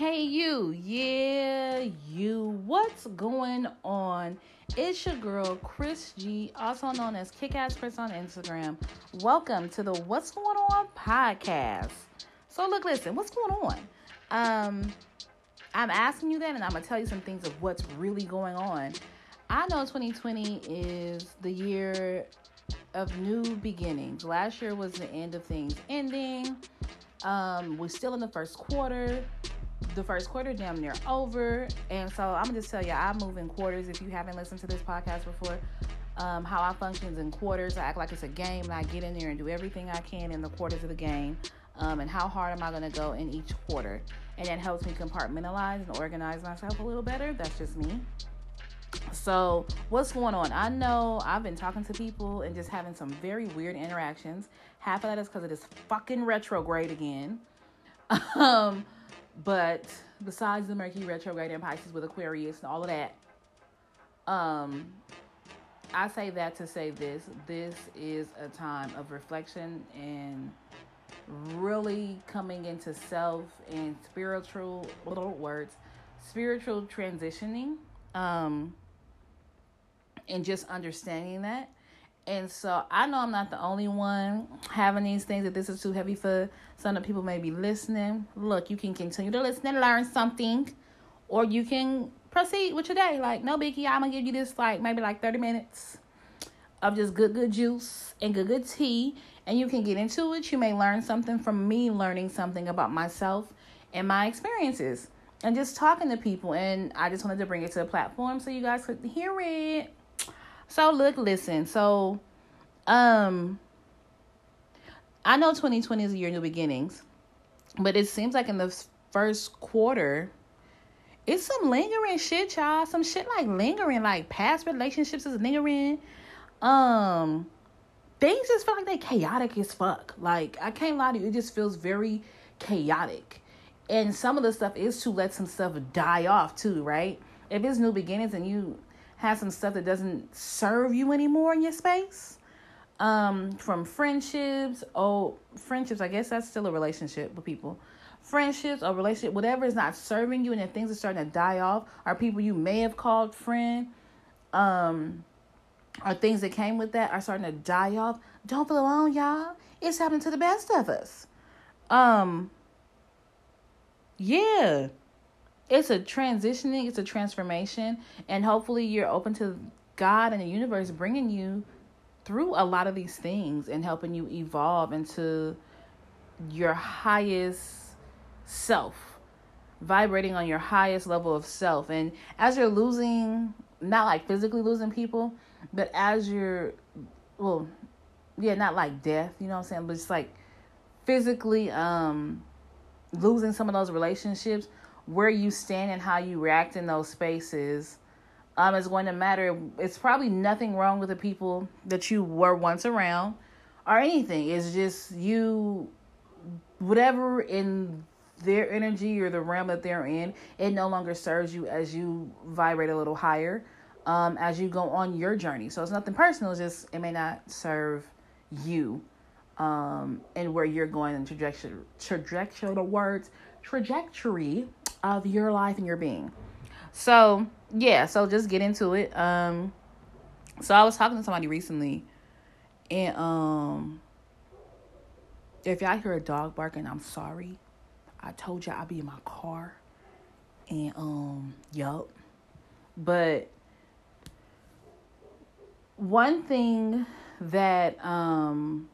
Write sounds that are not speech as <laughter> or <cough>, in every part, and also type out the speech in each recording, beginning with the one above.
Hey, you, yeah, you, what's going on? It's your girl, Chris G, also known as Kick Ass Chris on Instagram. Welcome to the What's Going On podcast. So, look, listen, what's going on? Um, I'm asking you that, and I'm gonna tell you some things of what's really going on. I know 2020 is the year of new beginnings. Last year was the end of things ending. Um, we're still in the first quarter. The first quarter damn near over. And so I'm gonna just tell you, I move in quarters. If you haven't listened to this podcast before, um, how I functions in quarters. I act like it's a game and I get in there and do everything I can in the quarters of the game. Um, and how hard am I gonna go in each quarter? And that helps me compartmentalize and organize myself a little better. That's just me. So, what's going on? I know I've been talking to people and just having some very weird interactions. Half of that is because it is fucking retrograde again. <laughs> Um, but besides the Mercury retrograde and Pisces with Aquarius and all of that, um, I say that to say this: this is a time of reflection and really coming into self and spiritual little words, spiritual transitioning. Um, and just understanding that. And so I know I'm not the only one having these things that this is too heavy for some of the people may be listening. Look, you can continue to listen and learn something, or you can proceed with your day. Like, no biggie, I'm gonna give you this like maybe like 30 minutes of just good, good juice and good, good tea, and you can get into it. You may learn something from me learning something about myself and my experiences and just talking to people. And I just wanted to bring it to a platform so you guys could hear it. So look, listen. So, um, I know 2020 is a year of new beginnings, but it seems like in the first quarter, it's some lingering shit, y'all. Some shit like lingering, like past relationships is lingering. Um, things just feel like they chaotic as fuck. Like I can't lie to you, it just feels very chaotic. And some of the stuff is to let some stuff die off too, right? If it's new beginnings and you have some stuff that doesn't serve you anymore in your space. Um, from friendships, oh, friendships, I guess that's still a relationship with people. Friendships or relationship, whatever is not serving you and if things are starting to die off, are people you may have called friend, um, or things that came with that are starting to die off. Don't feel alone, y'all. It's happening to the best of us. Um, yeah it's a transitioning, it's a transformation, and hopefully you're open to God and the universe bringing you through a lot of these things and helping you evolve into your highest self, vibrating on your highest level of self. And as you're losing, not like physically losing people, but as you're, well, yeah, not like death, you know what I'm saying, but it's like physically um losing some of those relationships where you stand and how you react in those spaces um, is going to matter. It's probably nothing wrong with the people that you were once around or anything. It's just you, whatever in their energy or the realm that they're in, it no longer serves you as you vibrate a little higher um, as you go on your journey. So it's nothing personal, it's just it may not serve you um, and where you're going in trajectory, trajectory, the words, trajectory of your life and your being. So, yeah, so just get into it. Um so I was talking to somebody recently and um if y'all hear a dog barking, I'm sorry. I told y'all I'd be in my car. And um yup. But one thing that um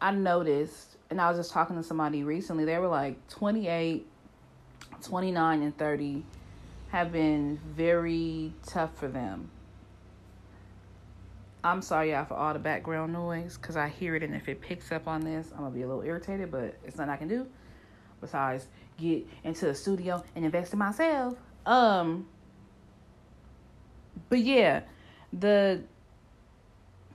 I noticed and I was just talking to somebody recently, they were like 28, 29, and 30 have been very tough for them. I'm sorry, y'all, for all the background noise because I hear it, and if it picks up on this, I'm gonna be a little irritated, but it's nothing I can do besides get into the studio and invest in myself. Um, but yeah, the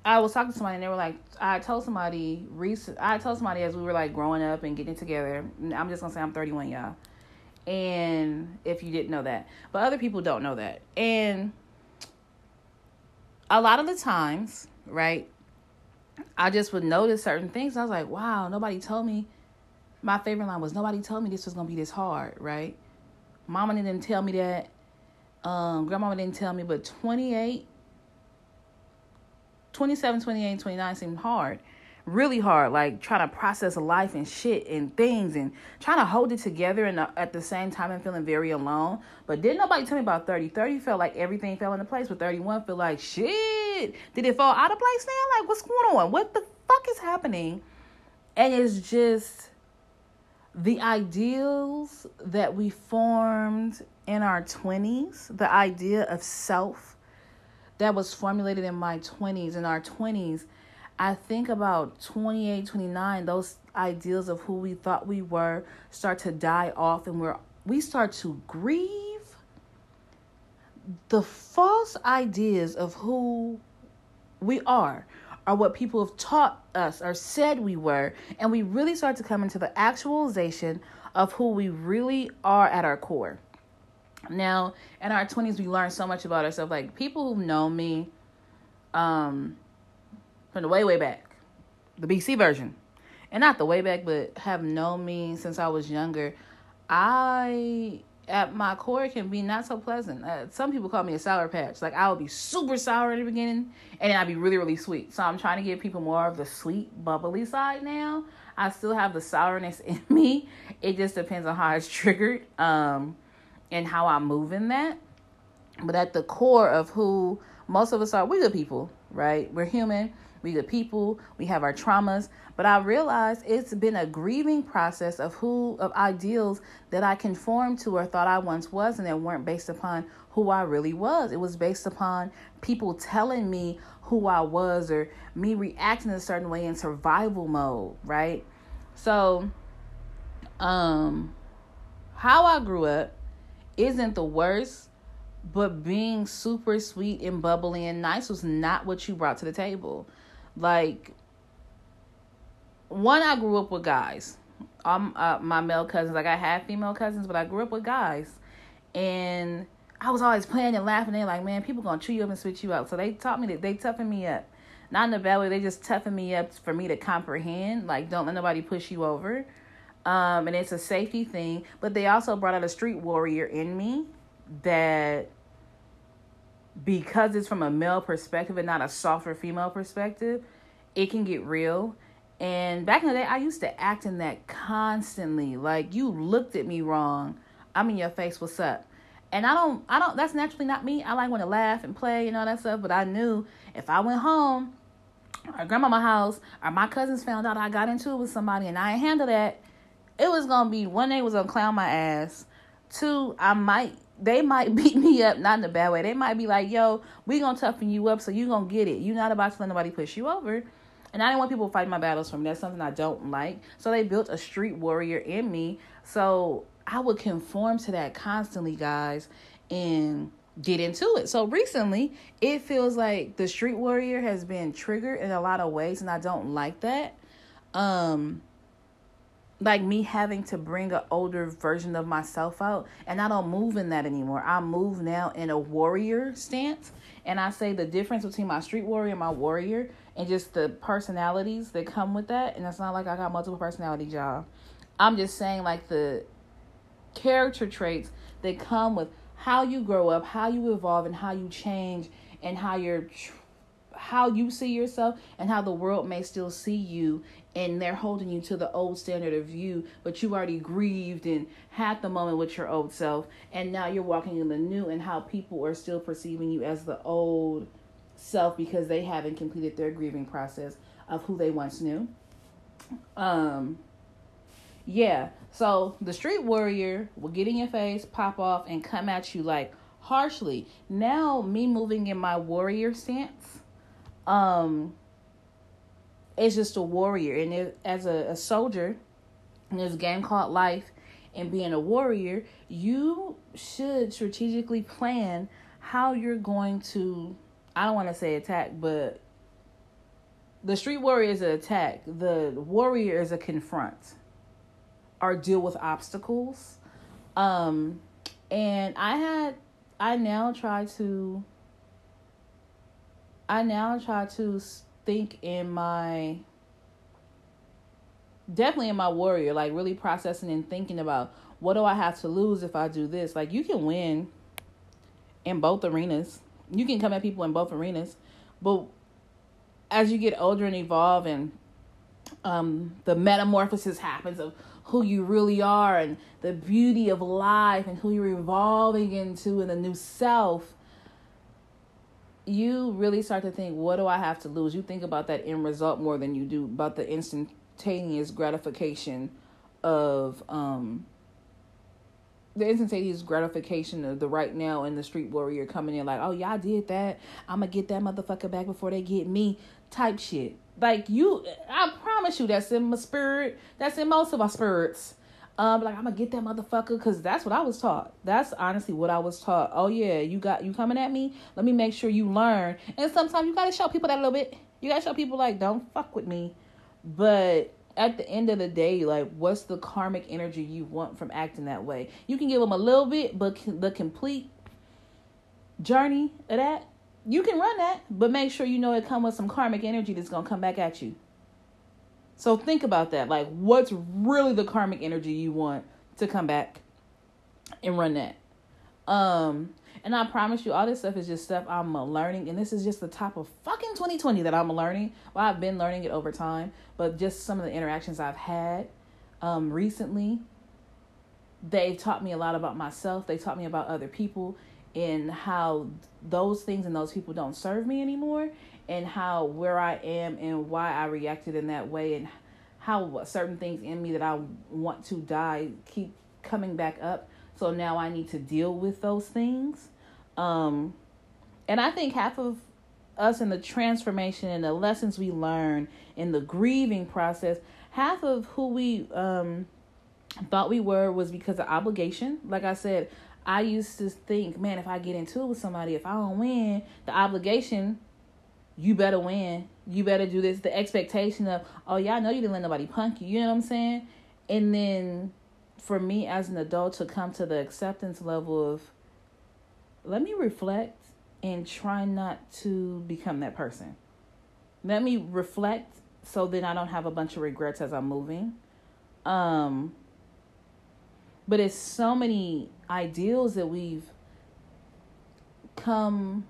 I was talking to somebody and they were like, I told somebody recent, I told somebody as we were like growing up and getting together. I'm just gonna say I'm 31, y'all. And if you didn't know that, but other people don't know that. And a lot of the times, right, I just would notice certain things. I was like, wow, nobody told me my favorite line was nobody told me this was gonna be this hard, right? Mama didn't tell me that. Um, grandmama didn't tell me, but 28, 27, 28, 29 seemed hard. Really hard, like trying to process life and shit and things and trying to hold it together and uh, at the same time and feeling very alone. But didn't nobody tell me about 30. 30 felt like everything fell into place, but 31 feel like shit. Did it fall out of place now? Like, what's going on? What the fuck is happening? And it's just the ideals that we formed in our 20s, the idea of self that was formulated in my 20s, in our 20s, I think about 28, 29, those ideals of who we thought we were start to die off and we're we start to grieve the false ideas of who we are are what people have taught us or said we were, and we really start to come into the actualization of who we really are at our core. Now, in our 20s, we learn so much about ourselves. Like people who know me um, from the way, way back, the BC version, and not the way back, but have known me since I was younger. I at my core can be not so pleasant. Uh, some people call me a sour patch. Like I would be super sour in the beginning, and I'd be really really sweet. So I'm trying to give people more of the sweet bubbly side now. I still have the sourness <laughs> in me. It just depends on how it's triggered, um, and how I move in that. But at the core of who most of us are, we're good people, right? We're human we the people, we have our traumas. But I realize it's been a grieving process of who of ideals that I conformed to or thought I once was and that weren't based upon who I really was. It was based upon people telling me who I was or me reacting a certain way in survival mode, right? So um how I grew up isn't the worst, but being super sweet and bubbly and nice was not what you brought to the table. Like, one, I grew up with guys. Um, uh, my male cousins, like I have female cousins, but I grew up with guys, and I was always playing and laughing. They're like, man, people gonna chew you up and spit you out. So they taught me that they toughen me up, not in a bad way. They just toughen me up for me to comprehend. Like, don't let nobody push you over. Um, and it's a safety thing. But they also brought out a street warrior in me that because it's from a male perspective and not a softer female perspective, it can get real. And back in the day, I used to act in that constantly. Like you looked at me wrong, I'm in your face. What's up? And I don't, I don't. That's naturally not me. I like want to laugh and play and all that stuff. But I knew if I went home, or grandmama house, or my cousins found out I got into it with somebody and I handle that, it was gonna be one day was gonna clown my ass. Two, I might they might <laughs> beat me up, not in a bad way. They might be like, yo, we gonna toughen you up so you gonna get it. You're not about to let nobody push you over. And I didn't want people fighting my battles for me. That's something I don't like. So they built a street warrior in me. So I would conform to that constantly, guys, and get into it. So recently, it feels like the street warrior has been triggered in a lot of ways, and I don't like that. Um, like me having to bring an older version of myself out and i don't move in that anymore. I move now in a warrior stance and i say the difference between my street warrior and my warrior and just the personalities that come with that and it's not like i got multiple personality y'all i'm just saying like the character traits that come with how you grow up how you evolve and how you change and how you're how you see yourself and how the world may still see you and they're holding you to the old standard of you, but you already grieved and had the moment with your old self, and now you're walking in the new, and how people are still perceiving you as the old self because they haven't completed their grieving process of who they once knew. Um, yeah, so the street warrior will get in your face, pop off, and come at you like harshly. Now, me moving in my warrior stance, um, is just a warrior. And if, as a, a soldier, in this game called life, and being a warrior, you should strategically plan how you're going to. I don't want to say attack, but the street warrior is an attack. The warrior is a confront or deal with obstacles. Um, and I had, I now try to, I now try to think in my definitely in my warrior, like really processing and thinking about what do I have to lose if I do this? Like you can win in both arenas. You can come at people in both arenas. But as you get older and evolve and um, the metamorphosis happens of who you really are and the beauty of life and who you're evolving into and the new self, you really start to think, what do I have to lose? You think about that end result more than you do about the instantaneous gratification of um, the instantaneous gratification of the right now in the street warrior coming in like, oh yeah, I did that. I'm gonna get that motherfucker back before they get me type shit. Like you I promise you that's in my spirit. That's in most of our spirits. Um, like I'm gonna get that motherfucker because that's what I was taught. That's honestly what I was taught. Oh yeah, you got you coming at me. Let me make sure you learn. And sometimes you gotta show people that a little bit. You gotta show people like don't fuck with me. But at the end of the day, like, what's the karmic energy you want from acting that way? You can give them a little bit, but the complete journey of that, you can run that, but make sure you know it come with some karmic energy that's gonna come back at you. So think about that. Like, what's really the karmic energy you want to come back and run that? Um, and I promise you, all this stuff is just stuff I'm learning. And this is just the top of fucking 2020 that I'm learning. Well, I've been learning it over time, but just some of the interactions I've had um, recently, they've taught me a lot about myself. They taught me about other people and how those things and those people don't serve me anymore, and how where I am and why I reacted in that way, and how certain things in me that I want to die keep coming back up so now I need to deal with those things. Um, and I think half of us in the transformation and the lessons we learn in the grieving process, half of who we um, thought we were was because of obligation. Like I said, I used to think, man, if I get into it with somebody, if I don't win, the obligation, you better win. You better do this. The expectation of, oh yeah, I know you didn't let nobody punk you. You know what I'm saying? And then for me as an adult to come to the acceptance level of let me reflect and try not to become that person. Let me reflect so then I don't have a bunch of regrets as I'm moving. Um but it's so many ideals that we've come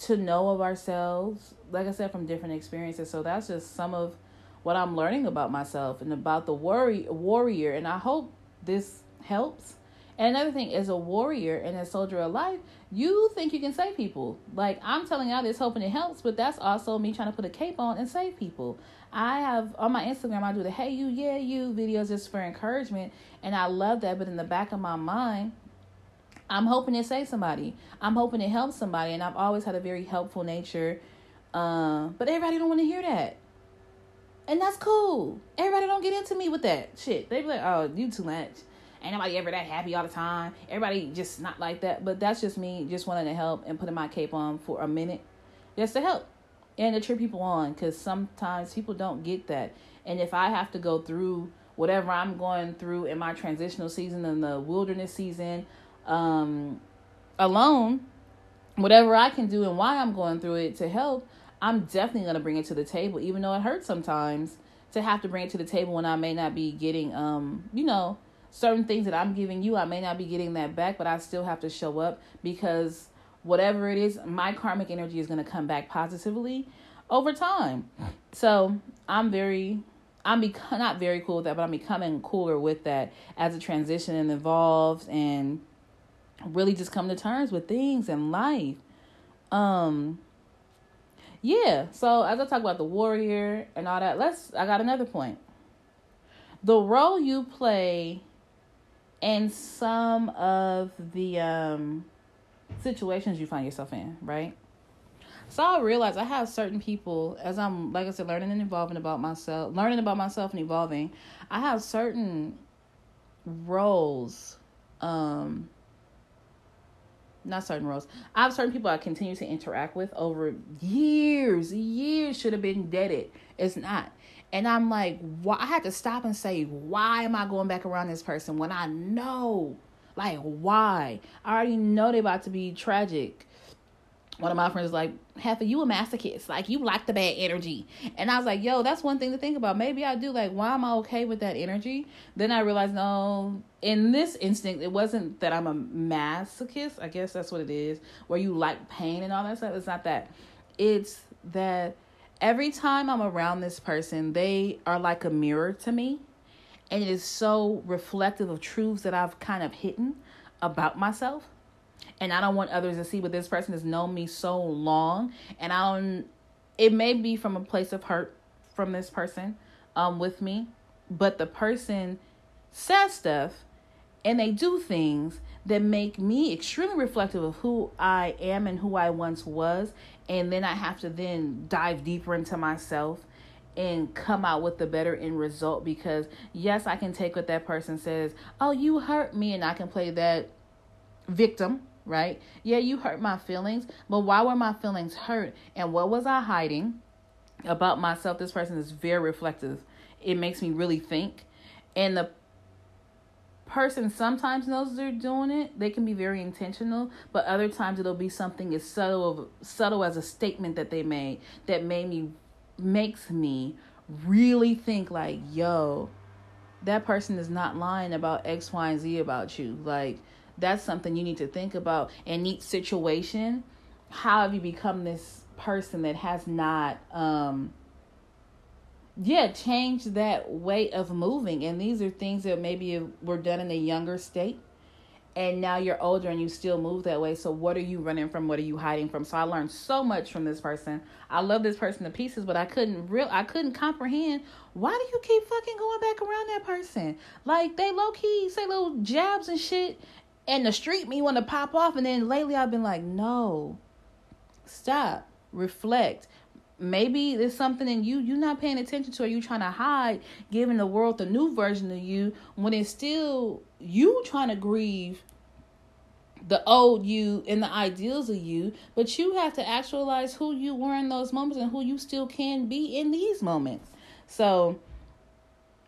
to know of ourselves, like I said, from different experiences. So that's just some of what I'm learning about myself and about the worry warrior. And I hope this helps. And another thing, as a warrior and a soldier of life, you think you can save people. Like I'm telling y'all this, hoping it helps, but that's also me trying to put a cape on and save people. I have on my Instagram, I do the "Hey you, yeah you" videos just for encouragement, and I love that. But in the back of my mind, I'm hoping it saves somebody. I'm hoping it helps somebody, and I've always had a very helpful nature. Uh, but everybody don't want to hear that. And that's cool. Everybody don't get into me with that shit. They be like, oh, you too much. Ain't nobody ever that happy all the time. Everybody just not like that. But that's just me just wanting to help and putting my cape on for a minute just to help and to cheer people on because sometimes people don't get that. And if I have to go through whatever I'm going through in my transitional season and the wilderness season um, alone, whatever I can do and why I'm going through it to help, I'm definitely going to bring it to the table, even though it hurts sometimes to have to bring it to the table when I may not be getting, um, you know, certain things that I'm giving you, I may not be getting that back, but I still have to show up because whatever it is, my karmic energy is going to come back positively over time. So I'm very, I'm bec- not very cool with that, but I'm becoming cooler with that as a transition and evolves and really just come to terms with things in life. Um, yeah, so as I talk about the warrior and all that, let's I got another point. The role you play in some of the um situations you find yourself in, right? So I realize I have certain people as I'm like I said, learning and evolving about myself, learning about myself and evolving. I have certain roles um not certain roles. I have certain people I continue to interact with over years. Years should have been deaded. It's not. And I'm like, why? I had to stop and say, why am I going back around this person when I know, like, why? I already know they're about to be tragic. One of my friends was like, Heifer, you a masochist. Like, you like the bad energy. And I was like, yo, that's one thing to think about. Maybe I do. Like, why am I okay with that energy? Then I realized, no, in this instinct, it wasn't that I'm a masochist. I guess that's what it is, where you like pain and all that stuff. It's not that. It's that every time I'm around this person, they are like a mirror to me. And it is so reflective of truths that I've kind of hidden about myself and I don't want others to see, but this person has known me so long, and I don't. It may be from a place of hurt from this person, um, with me, but the person says stuff, and they do things that make me extremely reflective of who I am and who I once was, and then I have to then dive deeper into myself and come out with the better end result because yes i can take what that person says oh you hurt me and i can play that victim right? Yeah, you hurt my feelings, but why were my feelings hurt? And what was I hiding about myself? This person is very reflective. It makes me really think. And the person sometimes knows they're doing it. They can be very intentional, but other times it'll be something as subtle of subtle as a statement that they made that made me makes me really think like, yo, that person is not lying about X, Y, and Z about you. Like that's something you need to think about. In each situation, how have you become this person that has not um yeah changed that way of moving? And these are things that maybe were done in a younger state and now you're older and you still move that way. So what are you running from? What are you hiding from? So i learned so much from this person. I love this person to pieces but i couldn't real i couldn't comprehend why do you keep fucking going back around that person? Like they low-key say little jabs and shit and the street me want to pop off and then lately I've been like, no. Stop. Reflect. Maybe there's something in you you're not paying attention to or you're trying to hide, giving the world the new version of you when it's still you trying to grieve the old you and the ideals of you, but you have to actualize who you were in those moments and who you still can be in these moments. So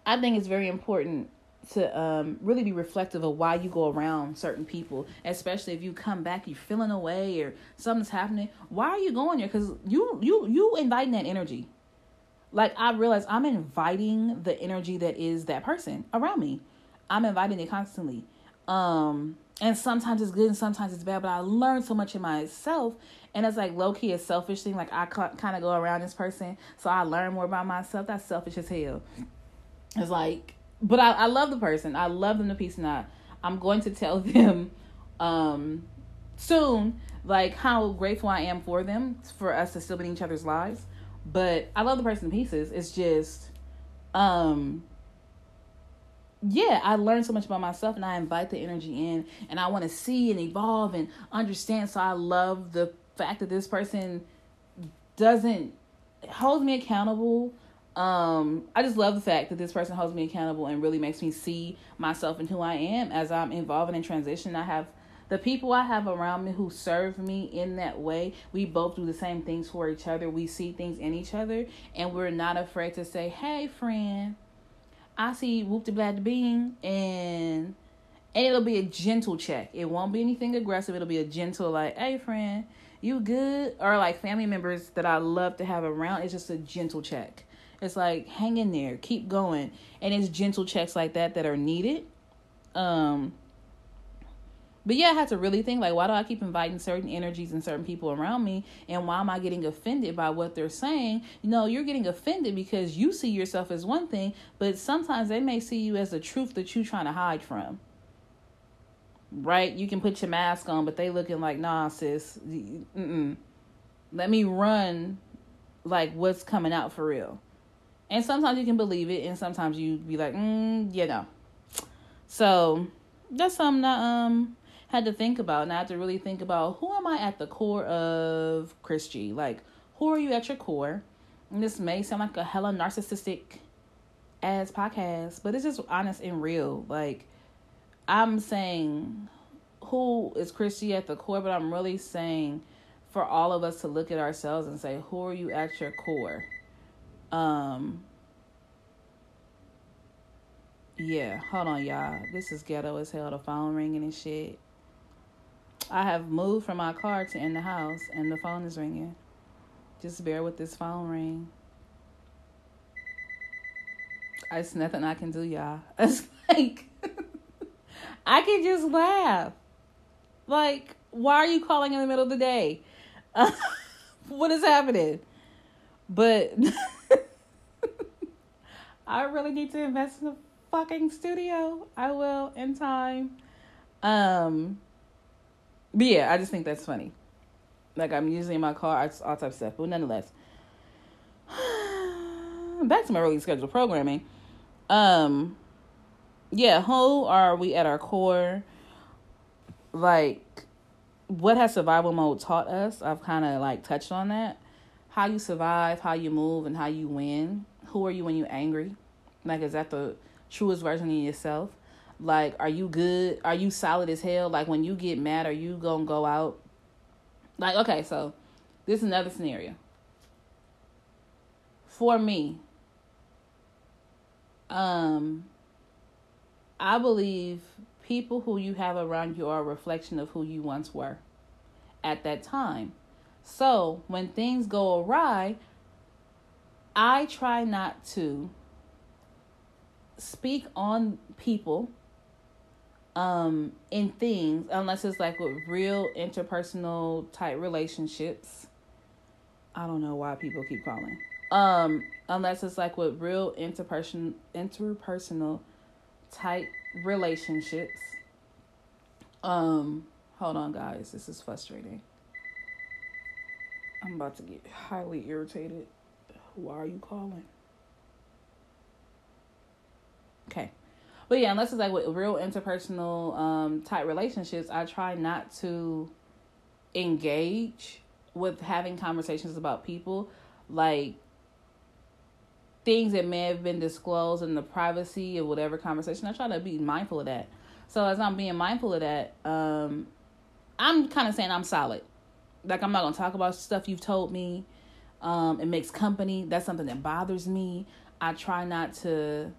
I think it's very important to um, really be reflective of why you go around certain people, especially if you come back, you're feeling away or something's happening. Why are you going there? Because you you you inviting that energy. Like I realize I'm inviting the energy that is that person around me. I'm inviting it constantly. Um, and sometimes it's good and sometimes it's bad. But I learned so much in myself, and it's like low key a selfish thing. Like I kind of go around this person, so I learn more about myself. That's selfish as hell. It's like but I, I love the person. I love them to pieces. Not. I'm going to tell <laughs> them um, soon, like how grateful I am for them, for us to still be in each other's lives. But I love the person to pieces. It's just, um, yeah, I learned so much about myself, and I invite the energy in, and I want to see and evolve and understand. So I love the fact that this person doesn't hold me accountable um i just love the fact that this person holds me accountable and really makes me see myself and who i am as i'm evolving and transition i have the people i have around me who serve me in that way we both do the same things for each other. We see things in each other and we're not afraid to say hey friend i see whoop de blad being and and it'll be a gentle check. It won't be anything aggressive. It'll be a gentle like hey friend you good? Or like family members that i love to have around. It's just a gentle check it's like hang in there, keep going, and it's gentle checks like that that are needed. Um, but yeah, I had to really think like, why do I keep inviting certain energies and certain people around me, and why am I getting offended by what they're saying? You know, you're getting offended because you see yourself as one thing, but sometimes they may see you as the truth that you're trying to hide from. Right? You can put your mask on, but they looking like, nah, sis. Mm-mm. Let me run like what's coming out for real. And sometimes you can believe it, and sometimes you be like, mm, you know. So that's something I um had to think about, and I had to really think about who am I at the core of Chris G? Like, who are you at your core? And this may sound like a hella narcissistic ass podcast, but it's just honest and real. Like, I'm saying who is Chris G at the core, but I'm really saying for all of us to look at ourselves and say, who are you at your core? Um Yeah, hold on y'all. This is ghetto as hell, the phone ringing and shit. I have moved from my car to in the house and the phone is ringing. Just bear with this phone ring. It's nothing I can do, y'all. <laughs> It's like <laughs> I can just laugh. Like, why are you calling in the middle of the day? <laughs> What is happening? But I really need to invest in a fucking studio. I will in time. Um but yeah, I just think that's funny. Like I'm using my car, all type of stuff. But nonetheless, <sighs> back to my early scheduled programming. Um, yeah, who are we at our core? Like, what has survival mode taught us? I've kind of like touched on that. How you survive, how you move, and how you win. Who are you when you're angry? Like, is that the truest version of yourself? Like, are you good? Are you solid as hell? Like, when you get mad, are you gonna go out? Like, okay, so this is another scenario. For me, um, I believe people who you have around you are a reflection of who you once were at that time. So when things go awry, I try not to speak on people um in things unless it's like with real interpersonal type relationships. I don't know why people keep calling. Um unless it's like with real interperson interpersonal type relationships. Um hold on guys, this is frustrating. I'm about to get highly irritated. Why are you calling? Okay. But yeah, unless it's like with real interpersonal um type relationships, I try not to engage with having conversations about people like things that may have been disclosed in the privacy of whatever conversation. I try to be mindful of that. So as I'm being mindful of that, um, I'm kind of saying I'm solid. Like I'm not gonna talk about stuff you've told me. Um, it makes company. That's something that bothers me. I try not to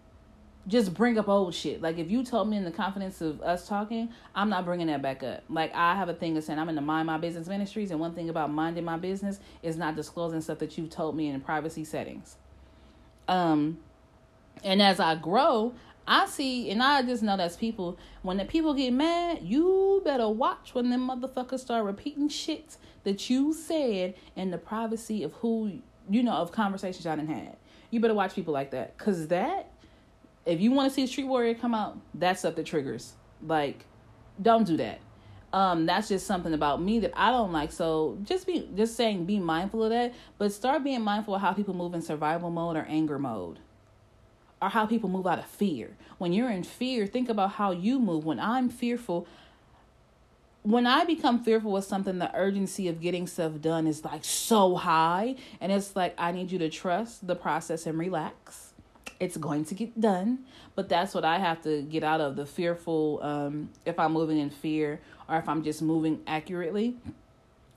just bring up old shit. Like if you told me in the confidence of us talking, I'm not bringing that back up. Like I have a thing of saying I'm in the mind my business ministries, and one thing about minding my business is not disclosing stuff that you've told me in privacy settings. Um, and as I grow, I see, and I just know that's people. When the people get mad, you better watch when them motherfuckers start repeating shit that you said in the privacy of who you know of conversations y'all done had. You better watch people like that, cause that, if you want to see a street warrior come out, that's stuff that triggers. Like, don't do that. Um, that's just something about me that I don't like. So just be just saying be mindful of that, but start being mindful of how people move in survival mode or anger mode. Or how people move out of fear. When you're in fear, think about how you move. When I'm fearful, when I become fearful of something, the urgency of getting stuff done is like so high. And it's like, I need you to trust the process and relax. It's going to get done. But that's what I have to get out of the fearful, um, if I'm moving in fear or if I'm just moving accurately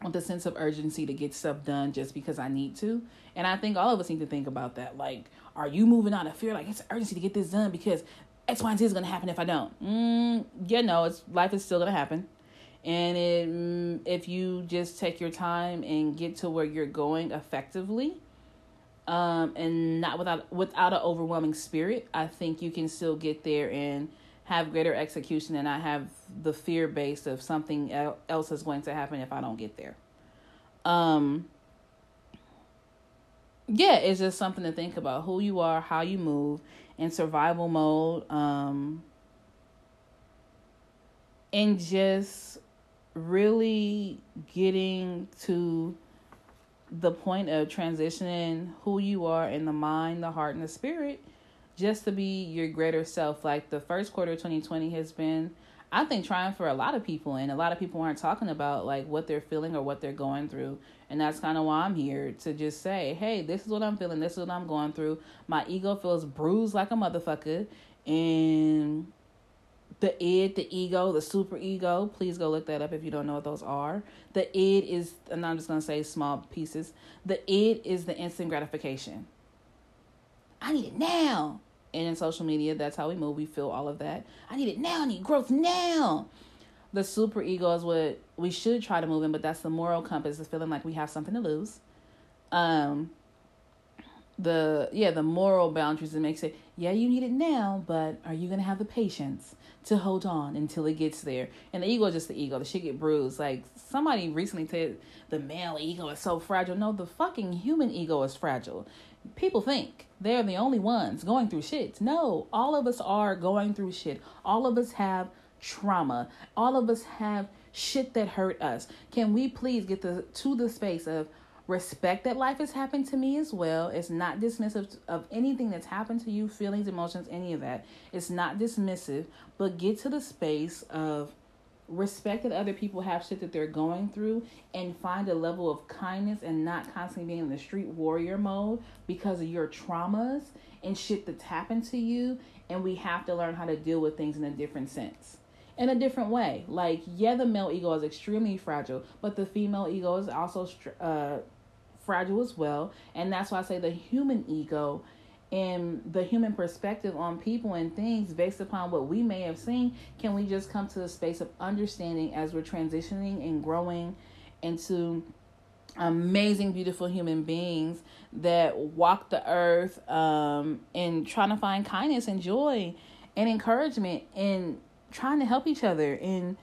with a sense of urgency to get stuff done just because I need to. And I think all of us need to think about that. Like, are you moving out of fear? Like, it's urgency to get this done because X, Y, and Z is going to happen if I don't. Mm, yeah, no, it's life is still going to happen. And it, mm, if you just take your time and get to where you're going effectively, um, and not without without an overwhelming spirit, I think you can still get there and have greater execution and I have the fear base of something else is going to happen if I don't get there. Um yeah, it's just something to think about who you are, how you move in survival mode um and just really getting to the point of transitioning who you are in the mind, the heart, and the spirit just to be your greater self. Like the first quarter of 2020 has been, I think, trying for a lot of people, and a lot of people aren't talking about like what they're feeling or what they're going through. And that's kind of why I'm here to just say, hey, this is what I'm feeling, this is what I'm going through. My ego feels bruised like a motherfucker, and the id, the ego, the super ego. Please go look that up if you don't know what those are. The id is, and I'm just gonna say small pieces. The id is the instant gratification. I need it now. And in social media, that's how we move. We feel all of that. I need it now. I need growth now. The super ego is what we should try to move in, but that's the moral compass, is feeling like we have something to lose. Um, the yeah the moral boundaries that makes it yeah you need it now but are you gonna have the patience to hold on until it gets there? And the ego is just the ego. The shit get bruised. Like somebody recently said the male ego is so fragile. No the fucking human ego is fragile. People think they're the only ones going through shit. No all of us are going through shit. All of us have trauma. All of us have shit that hurt us. Can we please get the to the space of respect that life has happened to me as well. It's not dismissive of anything that's happened to you, feelings, emotions, any of that. It's not dismissive, but get to the space of respect that other people have shit that they're going through and find a level of kindness and not constantly being in the street warrior mode because of your traumas and shit that's happened to you. And we have to learn how to deal with things in a different sense in a different way. Like, yeah, the male ego is extremely fragile, but the female ego is also uh, fragile as well. And that's why I say the human ego and the human perspective on people and things based upon what we may have seen, can we just come to the space of understanding as we're transitioning and growing into amazing, beautiful human beings that walk the earth um, and trying to find kindness and joy and encouragement and trying to help each other and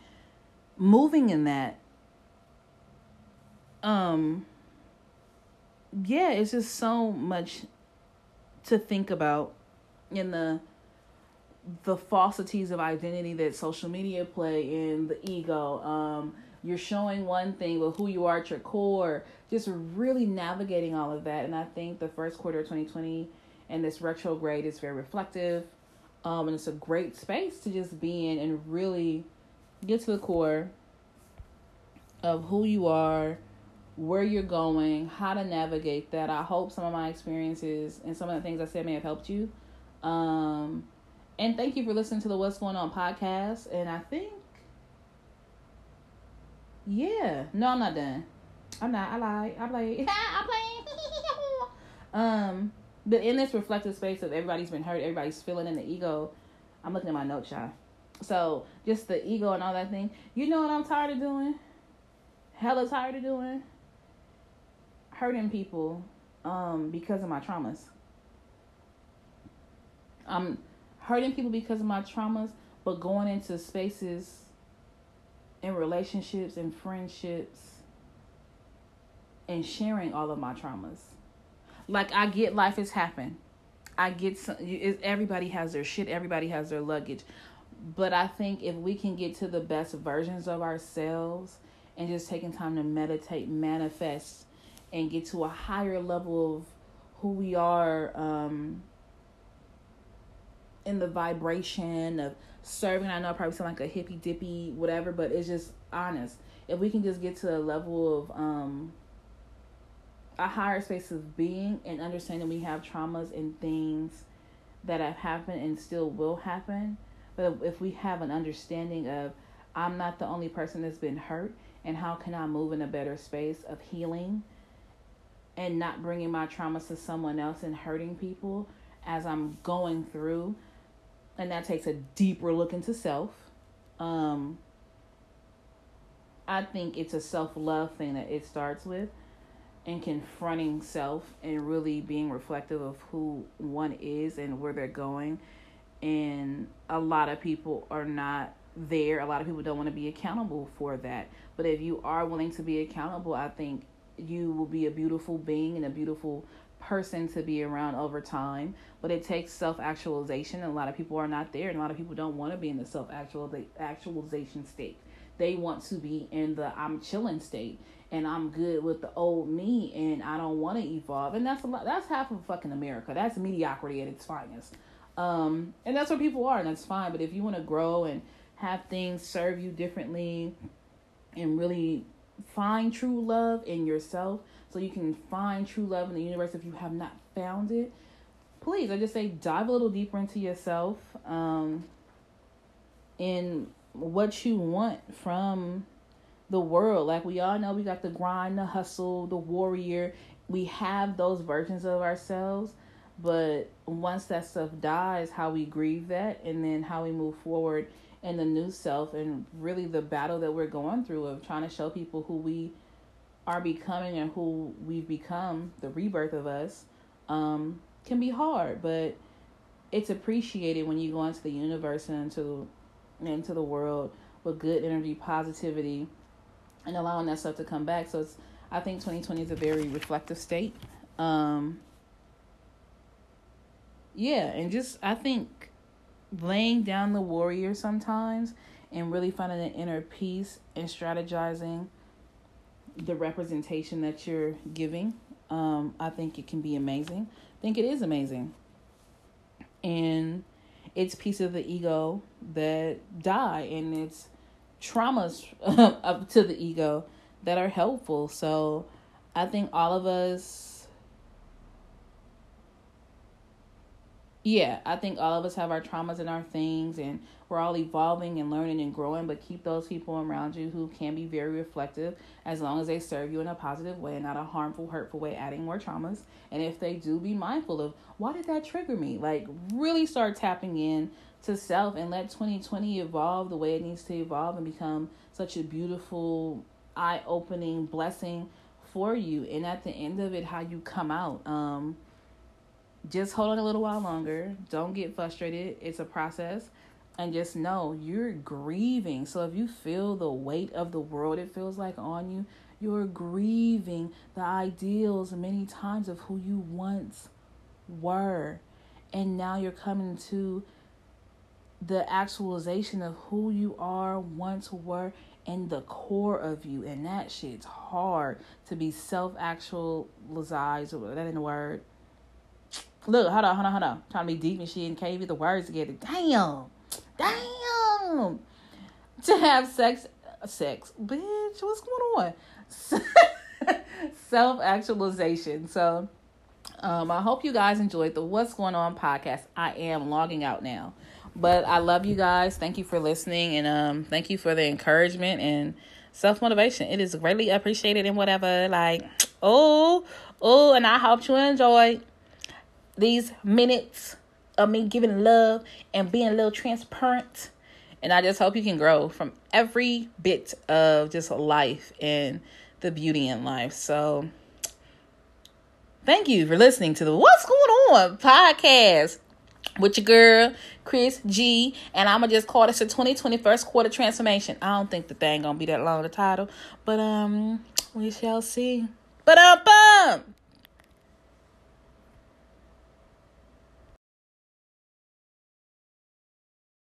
moving in that. Um, yeah, it's just so much to think about in the the falsities of identity that social media play in the ego. Um, you're showing one thing, but who you are at your core, just really navigating all of that. And I think the first quarter of 2020 and this retrograde is very reflective. Um, and it's a great space to just be in and really get to the core of who you are, where you're going, how to navigate that. I hope some of my experiences and some of the things I said may have helped you. Um, and thank you for listening to the What's Going On podcast. And I think, yeah, no, I'm not done. I'm not. I lie. I play. <laughs> I play. <laughs> um, but in this reflective space of everybody's been hurt, everybody's feeling in the ego. I'm looking at my notes, y'all. So just the ego and all that thing. You know what I'm tired of doing? Hella tired of doing hurting people um, because of my traumas. I'm hurting people because of my traumas, but going into spaces and relationships and friendships and sharing all of my traumas. Like I get life has happened. I get some, everybody has their shit, everybody has their luggage. But I think if we can get to the best versions of ourselves and just taking time to meditate, manifest, and get to a higher level of who we are um, in the vibration of serving. I know I probably sound like a hippy dippy, whatever, but it's just honest. If we can just get to a level of um, a higher space of being and understanding we have traumas and things that have happened and still will happen, but if we have an understanding of I'm not the only person that's been hurt, and how can I move in a better space of healing and not bringing my traumas to someone else and hurting people as I'm going through. And that takes a deeper look into self. Um, I think it's a self love thing that it starts with and confronting self and really being reflective of who one is and where they're going. And a lot of people are not there. A lot of people don't want to be accountable for that. But if you are willing to be accountable, I think you will be a beautiful being and a beautiful person to be around over time. But it takes self-actualization and a lot of people are not there and a lot of people don't want to be in the self-actualization state. They want to be in the i'm chilling state and i'm good with the old me and i don't want to evolve. And that's a lot that's half of fucking america. That's mediocrity at its finest. Um and that's where people are and that's fine. But if you want to grow and have things serve you differently and really find true love in yourself so you can find true love in the universe if you have not found it. Please i just say dive a little deeper into yourself um in what you want from the world. Like we all know we got the grind the hustle the warrior. We have those versions of ourselves but once that stuff dies, how we grieve that, and then how we move forward in the new self, and really the battle that we're going through of trying to show people who we are becoming and who we've become, the rebirth of us, um, can be hard, but it's appreciated when you go into the universe and into into the world with good energy, positivity, and allowing that stuff to come back. So it's I think 2020 is a very reflective state. Um, yeah, and just I think laying down the warrior sometimes and really finding an inner peace and strategizing the representation that you're giving. Um, I think it can be amazing. I think it is amazing. And it's pieces of the ego that die and it's traumas <laughs> up to the ego that are helpful. So I think all of us yeah, I think all of us have our traumas and our things, and we're all evolving and learning and growing. But keep those people around you who can be very reflective as long as they serve you in a positive way and not a harmful, hurtful way, adding more traumas. And if they do, be mindful of why did that trigger me? Like, really start tapping in to self and let 2020 evolve the way it needs to evolve and become such a beautiful, eye opening blessing for you. And at the end of it, how you come out. Um, just hold on a little while longer. Don't get frustrated. It's a process. And just know you're grieving. So if you feel the weight of the world, it feels like on you, you're grieving the ideals many times of who you once were. And now you're coming to the actualization of who you are, once were, and the core of you. And that shit's hard to be self actualized, that in the word Look, hold on, hold on, hold on. trying to be deep and shit and can't even the words together. Damn. Damn. To have sex sex. Bitch, what's going on? <laughs> Self actualization. So um, I hope you guys enjoyed the What's Going On podcast. I am logging out now. But I love you guys. Thank you for listening and um thank you for the encouragement and self motivation. It is greatly appreciated and whatever. Like, oh, oh, and I hope you enjoy these minutes of me giving love and being a little transparent. And I just hope you can grow from every bit of just life and the beauty in life. So, thank you for listening to the What's Going On podcast with your girl, Chris G. And I'm going to just call this a 2020 first quarter transformation. I don't think the thing to be that long, the title. But, um, we shall see. But, um, bum.